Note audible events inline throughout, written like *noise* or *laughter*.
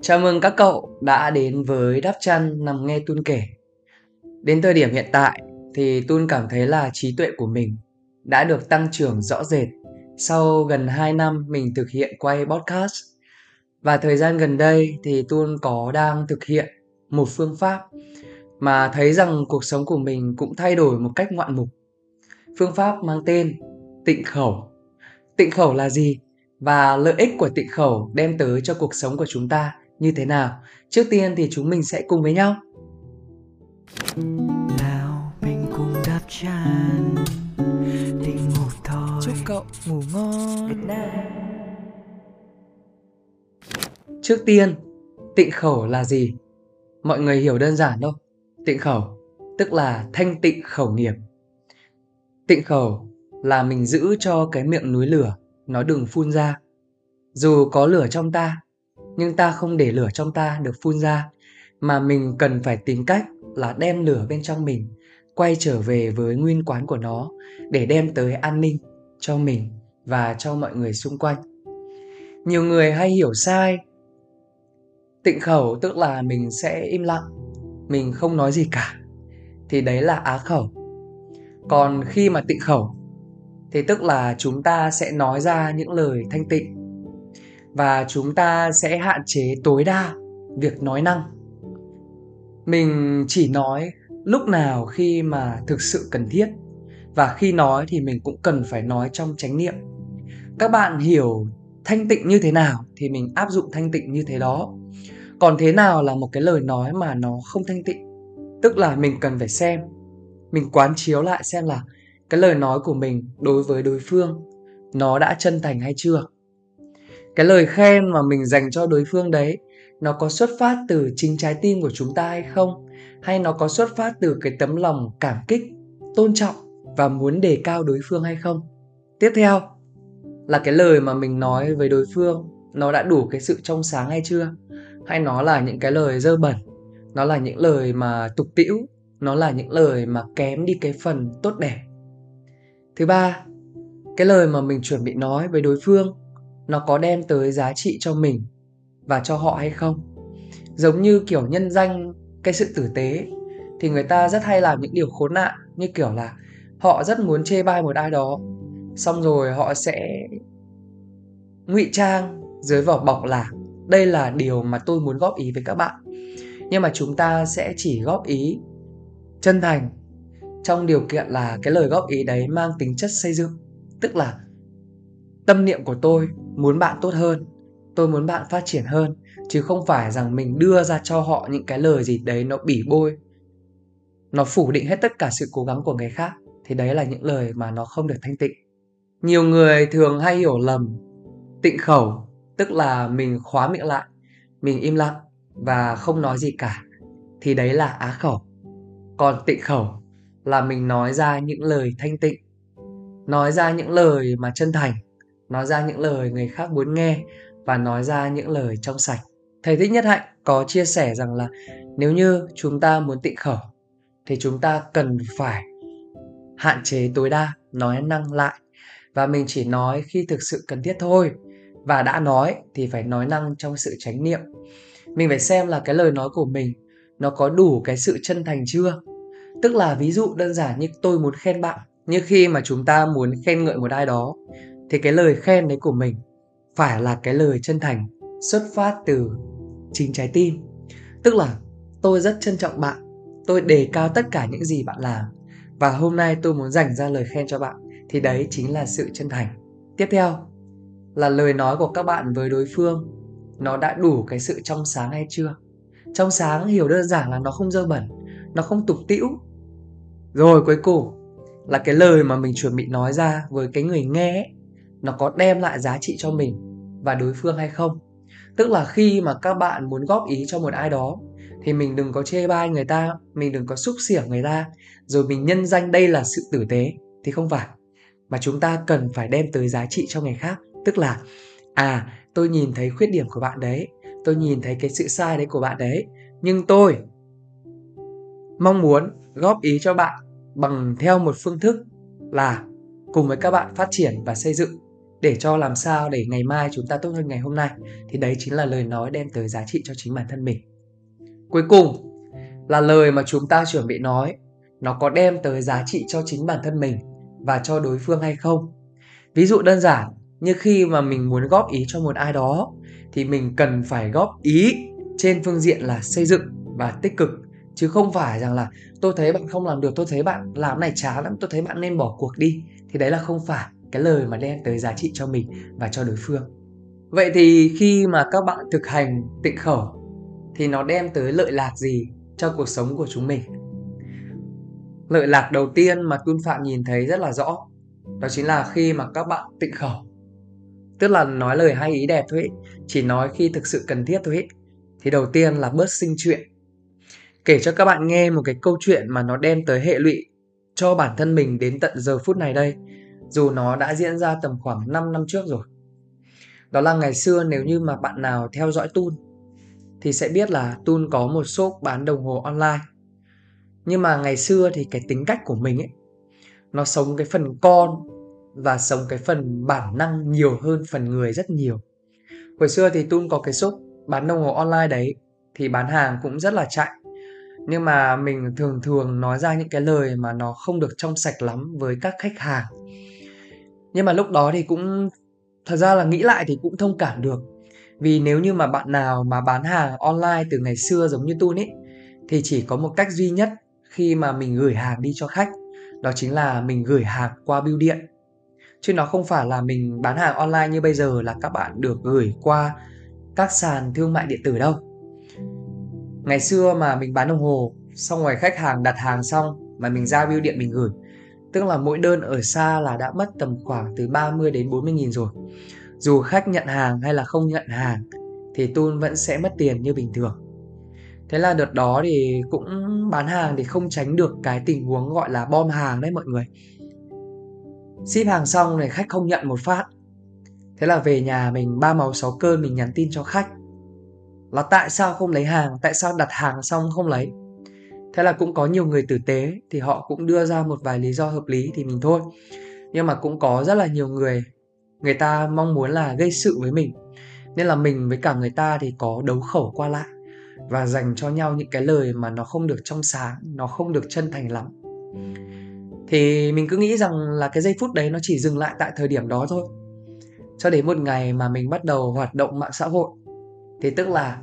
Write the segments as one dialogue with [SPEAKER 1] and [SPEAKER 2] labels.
[SPEAKER 1] Chào mừng các cậu đã đến với đáp Chăn nằm nghe Tun kể. Đến thời điểm hiện tại thì Tun cảm thấy là trí tuệ của mình đã được tăng trưởng rõ rệt sau gần 2 năm mình thực hiện quay podcast. Và thời gian gần đây thì Tun có đang thực hiện một phương pháp mà thấy rằng cuộc sống của mình cũng thay đổi một cách ngoạn mục. Phương pháp mang tên tịnh khẩu. Tịnh khẩu là gì? Và lợi ích của tịnh khẩu đem tới cho cuộc sống của chúng ta như thế nào? Trước tiên thì chúng mình sẽ cùng với nhau.
[SPEAKER 2] nào mình cùng đắp chăn đi ngủ thôi
[SPEAKER 1] Chúc cậu ngủ ngon. Good night. Trước tiên, tịnh khẩu là gì? Mọi người hiểu đơn giản thôi. Tịnh khẩu tức là thanh tịnh khẩu nghiệp. Tịnh khẩu là mình giữ cho cái miệng núi lửa nó đừng phun ra. Dù có lửa trong ta, nhưng ta không để lửa trong ta được phun ra mà mình cần phải tìm cách là đem lửa bên trong mình quay trở về với nguyên quán của nó để đem tới an ninh cho mình và cho mọi người xung quanh. Nhiều người hay hiểu sai. Tịnh khẩu tức là mình sẽ im lặng, mình không nói gì cả. Thì đấy là á khẩu. Còn khi mà tịnh khẩu thì tức là chúng ta sẽ nói ra những lời thanh tịnh và chúng ta sẽ hạn chế tối đa việc nói năng. Mình chỉ nói lúc nào khi mà thực sự cần thiết. Và khi nói thì mình cũng cần phải nói trong chánh niệm. Các bạn hiểu thanh tịnh như thế nào thì mình áp dụng thanh tịnh như thế đó. Còn thế nào là một cái lời nói mà nó không thanh tịnh? Tức là mình cần phải xem. Mình quán chiếu lại xem là cái lời nói của mình đối với đối phương, nó đã chân thành hay chưa? Cái lời khen mà mình dành cho đối phương đấy, nó có xuất phát từ chính trái tim của chúng ta hay không? Hay nó có xuất phát từ cái tấm lòng cảm kích, tôn trọng và muốn đề cao đối phương hay không? Tiếp theo là cái lời mà mình nói với đối phương, nó đã đủ cái sự trong sáng hay chưa? Hay nó là những cái lời dơ bẩn? Nó là những lời mà tục tĩu nó là những lời mà kém đi cái phần tốt đẹp? Thứ ba, cái lời mà mình chuẩn bị nói với đối phương nó có đem tới giá trị cho mình và cho họ hay không. Giống như kiểu nhân danh cái sự tử tế, thì người ta rất hay làm những điều khốn nạn, như kiểu là họ rất muốn chê bai một ai đó, xong rồi họ sẽ ngụy trang dưới vỏ bọc là đây là điều mà tôi muốn góp ý với các bạn. Nhưng mà chúng ta sẽ chỉ góp ý chân thành trong điều kiện là cái lời góp ý đấy mang tính chất xây dựng, tức là tâm niệm của tôi muốn bạn tốt hơn, tôi muốn bạn phát triển hơn, chứ không phải rằng mình đưa ra cho họ những cái lời gì đấy nó bỉ bôi. Nó phủ định hết tất cả sự cố gắng của người khác, thì đấy là những lời mà nó không được thanh tịnh. Nhiều người thường hay hiểu lầm, tịnh khẩu, tức là mình khóa miệng lại, mình im lặng và không nói gì cả, thì đấy là á khẩu. Còn tịnh khẩu là mình nói ra những lời thanh tịnh, nói ra những lời mà chân thành nói ra những lời người khác muốn nghe và nói ra những lời trong sạch. Thầy thích nhất hạnh có chia sẻ rằng là nếu như chúng ta muốn tịnh khẩu thì chúng ta cần phải hạn chế tối đa nói năng lại. Và mình chỉ nói khi thực sự cần thiết thôi. Và đã nói thì phải nói năng trong sự chánh niệm. Mình phải xem là cái lời nói của mình nó có đủ cái sự chân thành chưa? Tức là ví dụ đơn giản như tôi muốn khen bạn như khi mà chúng ta muốn khen ngợi một ai đó thì cái lời khen đấy của mình phải là cái lời chân thành xuất phát từ chính trái tim. Tức là tôi rất trân trọng bạn tôi đề cao tất cả những gì bạn làm. Và hôm nay tôi muốn dành ra lời khen cho bạn thì đấy chính là sự chân thành. Tiếp theo là lời nói của các bạn với đối phương nó đã đủ cái sự trong sáng hay chưa? Trong sáng hiểu đơn giản là nó không dơ bẩn nó không tục tĩu. Rồi cuối cùng là cái lời mà mình chuẩn bị nói ra với cái người nghe ấy, nó có đem lại giá trị cho mình và đối phương hay không. Tức là khi mà các bạn muốn góp ý cho một ai đó, thì mình đừng có chê bai người ta, mình đừng có xúc xỉa người ta, rồi mình nhân danh đây là sự tử tế. Thì không phải, mà chúng ta cần phải đem tới giá trị cho người khác. Tức là à tôi nhìn thấy khuyết điểm của bạn đấy, tôi nhìn thấy cái sự sai đấy của bạn đấy, nhưng tôi mong muốn góp ý cho bạn bằng theo một phương thức là cùng với các bạn phát triển và xây dựng để cho làm sao để ngày mai chúng ta tốt hơn ngày hôm nay. Thì đấy chính là lời nói đem tới giá trị cho chính bản thân mình. Cuối cùng, là lời mà chúng ta chuẩn bị nói, nó có đem tới giá trị cho chính bản thân mình và cho đối phương hay không. Ví dụ đơn giản, như khi mà mình muốn góp ý cho một ai đó, thì mình cần phải góp ý trên phương diện là xây dựng và tích cực. Chứ không phải rằng là, tôi thấy bạn không làm được, tôi thấy bạn làm này chán lắm, tôi thấy bạn nên bỏ cuộc đi. Thì đấy là không phải cái lời mà đem tới giá trị cho mình và cho đối phương vậy thì khi mà các bạn thực hành tịnh khẩu, thì nó đem tới lợi lạc gì cho cuộc sống của chúng mình lợi lạc đầu tiên mà tuân phạm nhìn thấy rất là rõ, đó chính là khi mà các bạn tịnh khẩu tức là nói lời hay ý đẹp thôi ý. chỉ nói khi thực sự cần thiết thôi ý. thì đầu tiên là bớt sinh chuyện kể cho các bạn nghe một cái câu chuyện mà nó đem tới hệ lụy cho bản thân mình đến tận giờ phút này đây dù nó đã diễn ra tầm khoảng 5 năm trước rồi. Đó là ngày xưa nếu như mà bạn nào theo dõi Tun, thì sẽ biết là Tun có một shop bán đồng hồ online. Nhưng mà ngày xưa thì cái tính cách của mình ấy, nó sống cái phần con và sống cái phần bản năng nhiều hơn phần người rất nhiều. Hồi xưa thì Tun có cái shop bán đồng hồ online đấy, thì bán hàng cũng rất là chạy. Nhưng mà mình thường thường nói ra những cái lời mà nó không được trong sạch lắm với các khách hàng nhưng mà lúc đó thì cũng, thật ra là nghĩ lại thì cũng thông cảm được. Vì nếu như mà bạn nào mà bán hàng online từ ngày xưa giống như Tun ấy thì chỉ có một cách duy nhất khi mà mình gửi hàng đi cho khách, đó chính là mình gửi hàng qua bưu điện. Chứ nó không phải là mình bán hàng online như bây giờ là các bạn được gửi qua các sàn thương mại điện tử đâu. Ngày xưa mà mình bán đồng hồ, xong rồi khách hàng đặt hàng xong mà mình ra bưu điện mình gửi tức là mỗi đơn ở xa là đã mất tầm khoảng từ 30 đến 40 nghìn rồi. Dù khách nhận hàng hay là không nhận hàng, thì Tun vẫn sẽ mất tiền như bình thường. Thế là đợt đó thì cũng bán hàng thì không tránh được cái tình huống gọi là bom hàng đấy mọi người. Ship hàng xong này khách không nhận một phát. Thế là về nhà mình ba máu sáu cơn mình nhắn tin cho khách. Là tại sao không lấy hàng? Tại sao đặt hàng xong không lấy? Thế là cũng có nhiều người tử tế, thì họ cũng đưa ra một vài lý do hợp lý thì mình thôi. Nhưng mà cũng có rất là nhiều người người ta mong muốn là gây sự với mình. Nên là mình với cả người ta thì có đấu khẩu qua lại và dành cho nhau những cái lời mà nó không được trong sáng, nó không được chân thành lắm. Thì mình cứ nghĩ rằng là cái giây phút đấy nó chỉ dừng lại tại thời điểm đó thôi. Cho đến một ngày mà mình bắt đầu hoạt động mạng xã hội, thì tức là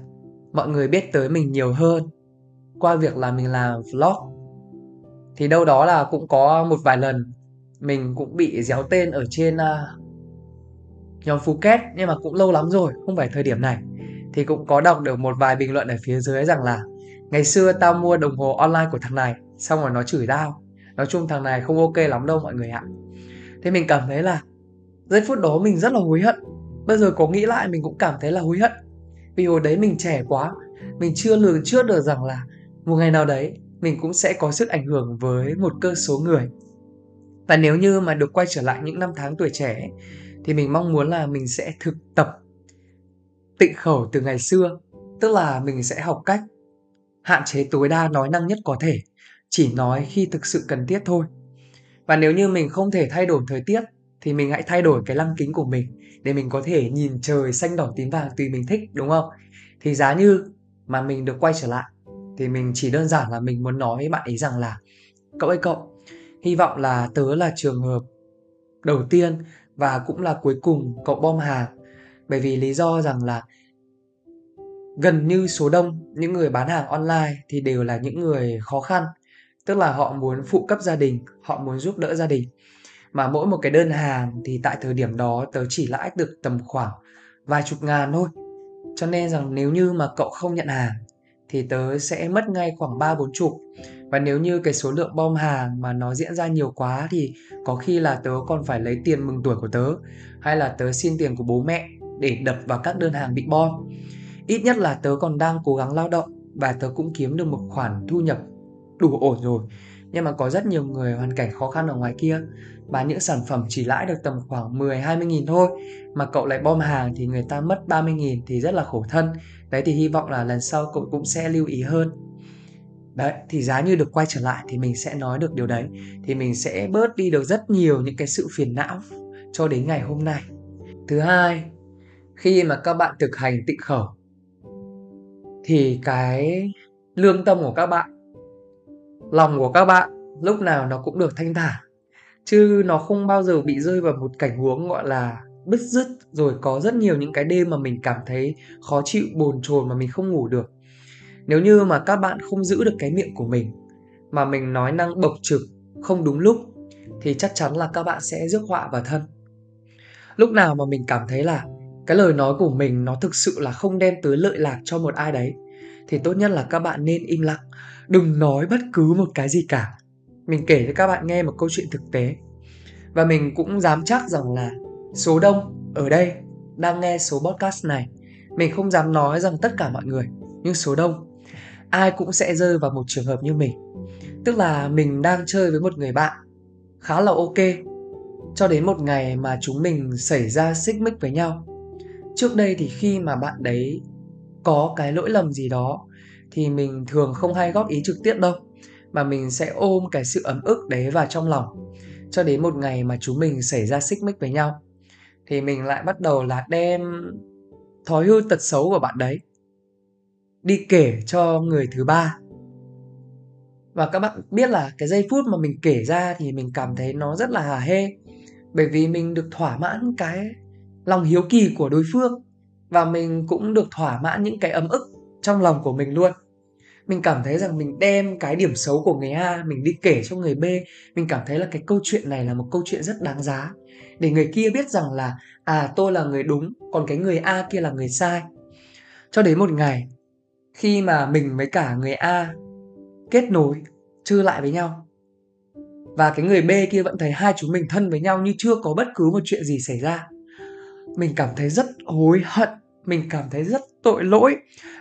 [SPEAKER 1] mọi người biết tới mình nhiều hơn qua việc là mình làm vlog thì đâu đó là cũng có một vài lần mình cũng bị déo tên ở trên uh, nhóm Phuket nhưng mà cũng lâu lắm rồi không phải thời điểm này. Thì cũng có đọc được một vài bình luận ở phía dưới rằng là ngày xưa tao mua đồng hồ online của thằng này xong rồi nó chửi tao. Nói chung thằng này không ok lắm đâu mọi người ạ. Thế mình cảm thấy là giây phút đó mình rất là hối hận. Bây giờ có nghĩ lại mình cũng cảm thấy là hối hận. Vì hồi đấy mình trẻ quá mình chưa lường trước được rằng là một ngày nào đấy, mình cũng sẽ có sức ảnh hưởng với một cơ số người. Và nếu như mà được quay trở lại những năm tháng tuổi trẻ thì mình mong muốn là mình sẽ thực tập tịnh khẩu từ ngày xưa, tức là mình sẽ học cách hạn chế tối đa nói năng nhất có thể, chỉ nói khi thực sự cần thiết thôi. Và nếu như mình không thể thay đổi thời tiết, thì mình hãy thay đổi cái lăng kính của mình để mình có thể nhìn trời xanh đỏ tím vàng tùy mình thích, đúng không? Thì giá như mà mình được quay trở lại thì mình chỉ đơn giản là mình muốn nói với bạn ấy rằng là, cậu ơi cậu, hy vọng là tớ là trường hợp đầu tiên và cũng là cuối cùng cậu bom hàng. Bởi vì lý do rằng là gần như số đông những người bán hàng online thì đều là những người khó khăn. Tức là họ muốn phụ cấp gia đình, họ muốn giúp đỡ gia đình. Mà mỗi một cái đơn hàng thì tại thời điểm đó tớ chỉ lãi được tầm khoảng vài chục ngàn thôi. Cho nên rằng nếu như mà cậu không nhận hàng thì tớ sẽ mất ngay khoảng ba bốn chục. Và nếu như cái số lượng bom hàng mà nó diễn ra nhiều quá thì có khi là tớ còn phải lấy tiền mừng tuổi của tớ, hay là tớ xin tiền của bố mẹ để đập vào các đơn hàng bị bom. Ít nhất là tớ còn đang cố gắng lao động và tớ cũng kiếm được một khoản thu nhập đủ ổn rồi. Nhưng mà có rất nhiều người hoàn cảnh khó khăn ở ngoài kia bán những sản phẩm chỉ lãi được tầm khoảng 10 20 nghìn thôi, mà cậu lại bom hàng thì người ta mất 30 nghìn thì rất là khổ thân đấy, thì hy vọng là lần sau cậu cũng sẽ lưu ý hơn. Đấy, thì giá như được quay trở lại thì mình sẽ nói được điều đấy. Thì mình sẽ bớt đi được rất nhiều những cái sự phiền não cho đến ngày hôm nay. Thứ hai, khi mà các bạn thực hành tịnh khẩu, thì cái lương tâm của các bạn, lòng của các bạn lúc nào nó cũng được thanh thản. Chứ nó không bao giờ bị rơi vào một cảnh huống gọi là bứt rứt, rồi có rất nhiều những cái đêm mà mình cảm thấy khó chịu, bồn chồn mà mình không ngủ được. Nếu như mà các bạn không giữ được cái miệng của mình, mà mình nói năng bộc trực, không đúng lúc, thì chắc chắn là các bạn sẽ rước họa vào thân. Lúc nào mà mình cảm thấy là cái lời nói của mình nó thực sự là không đem tới lợi lạc cho một ai đấy, thì tốt nhất là các bạn nên im lặng, đừng nói bất cứ một cái gì cả. Mình kể cho các bạn nghe một câu chuyện thực tế. Và mình cũng dám chắc rằng là số đông ở đây đang nghe số podcast này. Mình không dám nói rằng tất cả mọi người, nhưng số đông. Ai cũng sẽ rơi vào một trường hợp như mình. Tức là mình đang chơi với một người bạn, khá là ok, cho đến một ngày mà chúng mình xảy ra xích mích với nhau. Trước đây thì khi mà bạn đấy có cái lỗi lầm gì đó, thì mình thường không hay góp ý trực tiếp đâu, mà mình sẽ ôm cái sự ấm ức đấy vào trong lòng, cho đến một ngày mà chúng mình xảy ra xích mích với nhau thì mình lại bắt đầu là đem thói hư tật xấu của bạn đấy. Đi kể cho người thứ ba. Và các bạn biết là cái giây phút mà mình kể ra thì mình cảm thấy nó rất là hả hê, bởi vì mình được thỏa mãn cái lòng hiếu kỳ của đối phương và mình cũng được thỏa mãn những cái ấm ức trong lòng của mình luôn mình cảm thấy rằng mình đem cái điểm xấu của người A, mình đi kể cho người B. Mình cảm thấy là cái câu chuyện này là một câu chuyện rất đáng giá. Để người kia biết rằng là à tôi là người đúng, còn cái người A kia là người sai. Cho đến một ngày, khi mà mình với cả người A kết nối trư lại với nhau, và cái người B kia vẫn thấy hai chúng mình thân với nhau như chưa có bất cứ một chuyện gì xảy ra, mình cảm thấy rất hối hận, mình cảm thấy rất tội lỗi,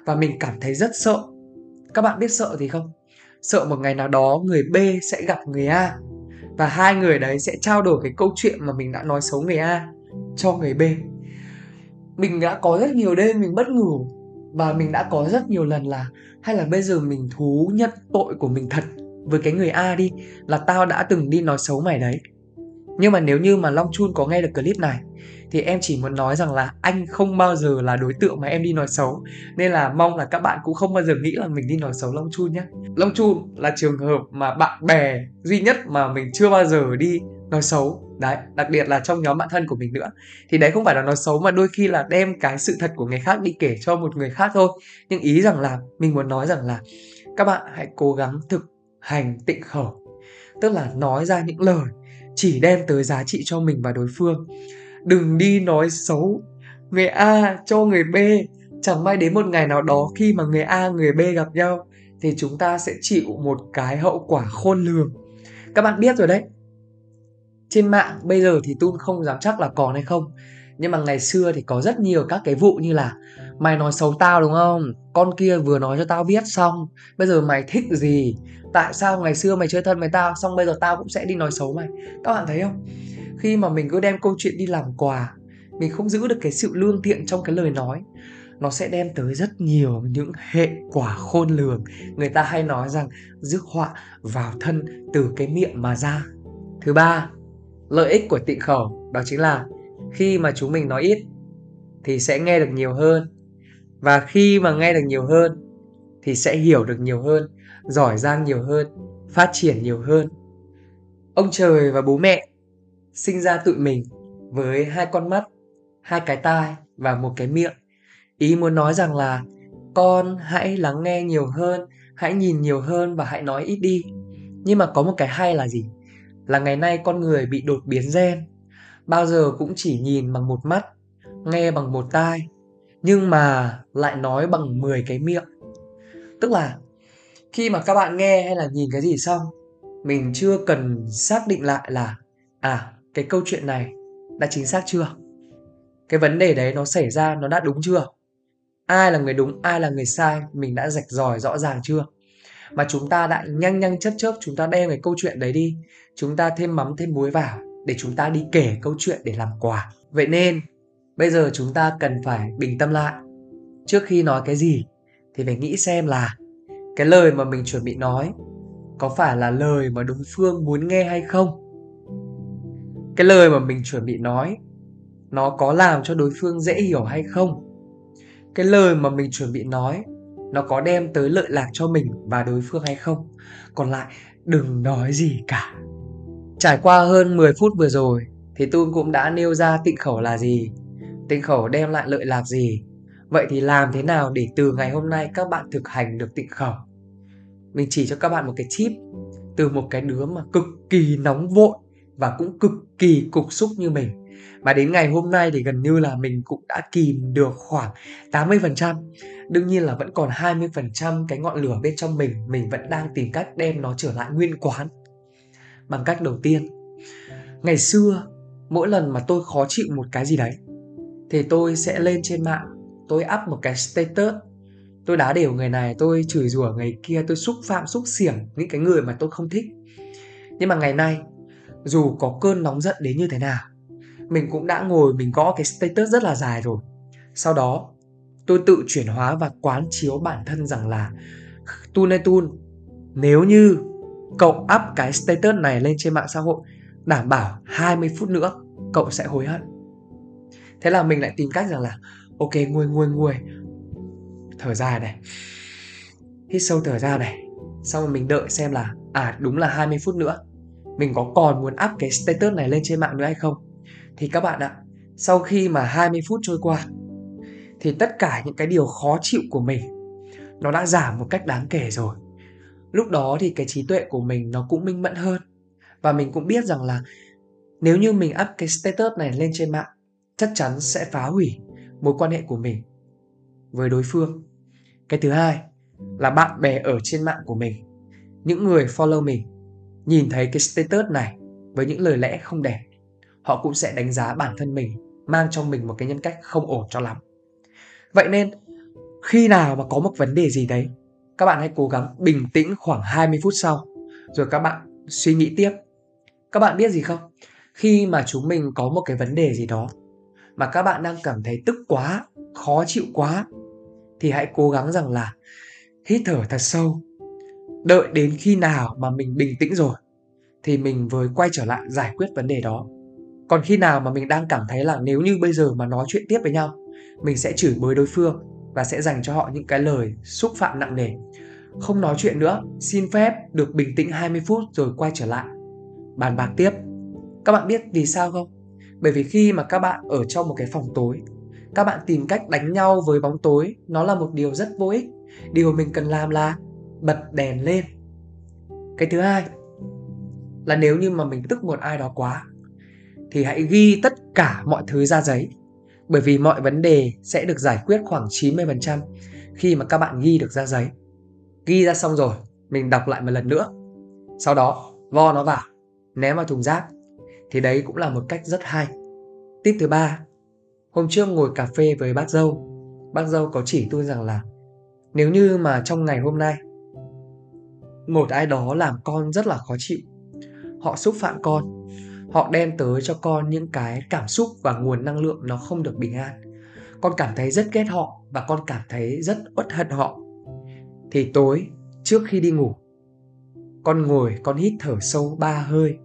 [SPEAKER 1] và mình cảm thấy rất sợ các bạn biết sợ gì không? Sợ một ngày nào đó người b sẽ gặp người a. Và hai người đấy sẽ trao đổi cái câu chuyện mà mình đã nói xấu người a cho người b. Mình đã có rất nhiều đêm mình bất ngủ và mình đã có rất nhiều lần là, hay là bây giờ mình thú nhận tội của mình thật với cái người A đi, là tao đã từng đi nói xấu mày đấy. Nhưng mà nếu như mà Long Chun có nghe được clip này thì em chỉ muốn nói rằng là anh không bao giờ là đối tượng mà em đi nói xấu. Nên là mong là các bạn cũng không bao giờ nghĩ là mình đi nói xấu Long Chun nhé. Long Chun là trường hợp mà bạn bè duy nhất mà mình chưa bao giờ đi nói xấu. Đấy, đặc biệt là trong nhóm bạn thân của mình nữa. Thì đấy không phải là nói xấu mà đôi khi là đem cái sự thật của người khác đi kể cho một người khác thôi. Nhưng ý rằng là, mình muốn nói rằng là các bạn hãy cố gắng thực hành tịnh khẩu. Tức là nói ra những lời chỉ đem tới giá trị cho mình và đối phương đừng đi nói xấu. Người A cho người B. Chẳng may đến một ngày nào đó khi mà người A, người B gặp nhau, thì chúng ta sẽ chịu một cái hậu quả khôn lường. Các bạn biết rồi đấy. Trên mạng bây giờ thì tun không dám chắc là còn hay không. Nhưng mà ngày xưa thì có rất nhiều các cái vụ như là mày nói xấu tao đúng không? Con kia vừa nói cho tao biết xong, bây giờ mày thích gì? Tại sao ngày xưa mày chơi thân với tao, xong bây giờ tao cũng sẽ đi nói xấu mày? Các bạn thấy không? Khi mà mình cứ đem câu chuyện đi làm quà, mình không giữ được cái sự lương thiện trong cái lời nói, nó sẽ đem tới rất nhiều những hệ quả khôn lường. Người ta hay nói rằng, rước họa vào thân từ cái miệng mà ra. Thứ ba, lợi ích của tịnh khẩu, đó chính là khi mà chúng mình nói ít thì sẽ nghe được nhiều hơn, và khi mà nghe được nhiều hơn thì sẽ hiểu được nhiều hơn, giỏi giang nhiều hơn, phát triển nhiều hơn. Ông trời và bố mẹ sinh ra tụi mình với hai con mắt, hai cái tai và một cái miệng. Ý muốn nói rằng là con hãy lắng nghe nhiều hơn, hãy nhìn nhiều hơn và hãy nói ít đi. Nhưng mà có một cái hay là gì? Là ngày nay con người bị đột biến gen. Bao giờ cũng chỉ nhìn bằng một mắt, nghe bằng một tai, nhưng mà lại nói bằng 10 cái miệng. Tức là khi mà các bạn nghe hay là nhìn cái gì xong, mình chưa cần xác định lại là à cái câu chuyện này đã chính xác chưa? Cái vấn đề đấy nó xảy ra, nó đã đúng chưa? Ai là người đúng, ai là người sai, mình đã rạch ròi rõ ràng chưa? Mà chúng ta đã nhanh nhanh chấp chớp, chúng ta đem cái câu chuyện đấy đi, chúng ta thêm mắm thêm muối vào để chúng ta đi kể câu chuyện để làm quà. Vậy nên, bây giờ chúng ta cần phải bình tâm lại. Trước khi nói cái gì thì phải nghĩ xem là cái lời mà mình chuẩn bị nói có phải là lời mà đối phương muốn nghe hay không? Cái lời mà mình chuẩn bị nói, nó có làm cho đối phương dễ hiểu hay không? Cái lời mà mình chuẩn bị nói, nó có đem tới lợi lạc cho mình và đối phương hay không? Còn lại, đừng nói gì cả. Trải qua hơn 10 phút vừa rồi, thì tôi cũng đã nêu ra tịnh khẩu là gì? Tịnh khẩu đem lại lợi lạc gì? Vậy thì làm thế nào để từ ngày hôm nay các bạn thực hành được tịnh khẩu? Mình chỉ cho các bạn một cái tip, từ một cái đứa mà cực kỳ nóng vội và cũng cực kỳ cục xúc như mình mà đến ngày hôm nay thì gần như là mình cũng đã kìm được khoảng 80%. Đương nhiên là vẫn còn 20% cái ngọn lửa bên trong mình, mình vẫn đang tìm cách đem nó trở lại nguyên quán. Bằng cách đầu tiên, ngày xưa mỗi lần mà tôi khó chịu một cái gì đấy thì tôi sẽ lên trên mạng, tôi up một cái status tôi đá đều người này tôi chửi rủa người kia tôi xúc phạm xúc xỉm những cái người mà tôi không thích nhưng mà ngày nay dù có cơn nóng giận đến như thế nào, mình cũng đã ngồi mình gõ cái status rất là dài rồi. Sau đó, tôi tự chuyển hóa và quán chiếu bản thân rằng là tun tun nếu như cậu up cái status này lên trên mạng xã hội, đảm bảo 20 phút nữa cậu sẽ hối hận. Thế là mình lại tìm cách rằng là, ok, nguôi nguôi nguôi. Thở dài này. Hít sâu thở ra này. Xong rồi mình đợi xem là à đúng là 20 phút nữa mình có còn muốn up cái status này lên trên mạng nữa hay không? Thì các bạn ạ, sau khi mà 20 phút trôi qua, thì tất cả những cái điều khó chịu của mình, nó đã giảm một cách đáng kể rồi. Lúc đó thì cái trí tuệ của mình nó cũng minh mẫn hơn. Và mình cũng biết rằng là nếu như mình up cái status này lên trên mạng, chắc chắn sẽ phá hủy mối quan hệ của mình với đối phương. Cái thứ hai là bạn bè ở trên mạng của mình, những người follow mình nhìn thấy cái status này với những lời lẽ không đẹp, họ cũng sẽ đánh giá bản thân mình, mang trong mình một cái nhân cách không ổn cho lắm. Vậy nên, khi nào mà có một vấn đề gì đấy, các bạn hãy cố gắng bình tĩnh khoảng 20 phút sau, rồi các bạn suy nghĩ tiếp. Các bạn biết gì không? Khi mà chúng mình có một cái vấn đề gì đó mà các bạn đang cảm thấy tức quá, khó chịu quá, thì hãy cố gắng rằng là hít thở thật sâu, đợi đến khi nào mà mình bình tĩnh rồi thì mình mới quay trở lại giải quyết vấn đề đó. Còn khi nào mà mình đang cảm thấy là nếu như bây giờ mà nói chuyện tiếp với nhau, mình sẽ chửi bới đối phương và sẽ dành cho họ những cái lời xúc phạm nặng nề. Không nói chuyện nữa, xin phép được bình tĩnh 20 phút rồi quay trở lại. Bàn bạc tiếp. Các bạn biết vì sao không? Bởi vì khi mà các bạn ở trong một cái phòng tối, các bạn tìm cách đánh nhau với bóng tối, nó là một điều rất vô ích. Điều mình cần làm là bật đèn lên. Cái thứ hai là nếu như mà mình tức một ai đó quá thì hãy ghi tất cả mọi thứ ra giấy bởi vì mọi vấn đề sẽ được giải quyết khoảng 90% khi mà các bạn ghi được ra giấy. Ghi ra xong rồi, mình đọc lại một lần nữa. Sau đó, vo nó vào, ném vào thùng rác. Thì đấy cũng là một cách rất hay. Tip thứ ba, hôm trước ngồi cà phê với bác dâu, bác dâu có chỉ tôi rằng là nếu như mà trong ngày hôm nay một ai đó làm con rất là khó chịu, họ xúc phạm con. Họ đem tới cho con những cái cảm xúc và nguồn năng lượng nó không được bình an. Con cảm thấy rất ghét họ và con cảm thấy rất uất hận họ. Thì tối, trước khi đi ngủ, con ngồi, con hít thở sâu ba hơi.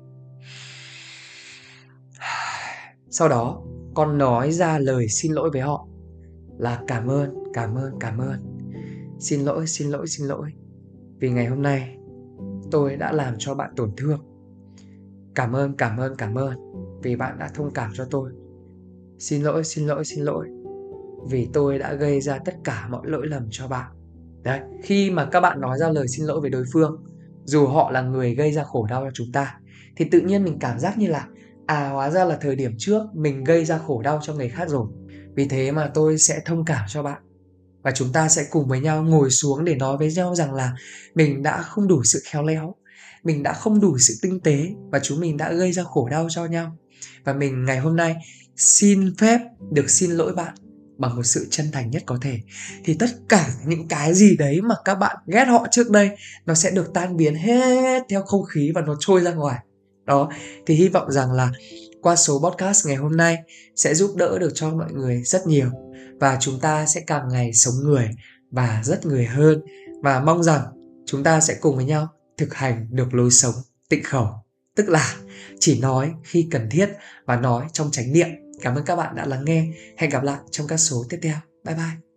[SPEAKER 1] *sighs* Sau đó, con nói ra lời xin lỗi với họ là cảm ơn cảm ơn cảm ơn. Xin lỗi xin lỗi xin lỗi. Vì ngày hôm nay, tôi đã làm cho bạn tổn thương. Cảm ơn, cảm ơn, cảm ơn vì bạn đã thông cảm cho tôi. Xin lỗi, xin lỗi, xin lỗi vì tôi đã gây ra tất cả mọi lỗi lầm cho bạn. Đấy, khi mà các bạn nói ra lời xin lỗi với đối phương, dù họ là người gây ra khổ đau cho chúng ta, thì tự nhiên mình cảm giác như là à hóa ra là thời điểm trước mình gây ra khổ đau cho người khác rồi. Vì thế mà tôi sẽ thông cảm cho bạn và chúng ta sẽ cùng với nhau ngồi xuống để nói với nhau rằng là mình đã không đủ sự khéo léo mình đã không đủ sự tinh tế và chúng mình đã gây ra khổ đau cho nhau. Và mình ngày hôm nay xin phép được xin lỗi bạn bằng một sự chân thành nhất có thể. Thì tất cả những cái gì đấy mà các bạn ghét họ trước đây, nó sẽ được tan biến hết theo không khí và nó trôi ra ngoài. Đó, thì hy vọng rằng là qua số podcast ngày hôm nay sẽ giúp đỡ được cho mọi người rất nhiều và chúng ta sẽ càng ngày sống người và rất người hơn. Và mong rằng chúng ta sẽ cùng với nhau thực hành được lối sống tịnh khẩu tức là chỉ nói khi cần thiết và nói trong chánh niệm Cảm ơn các bạn đã lắng nghe. Hẹn gặp lại trong các số tiếp theo. Bye bye.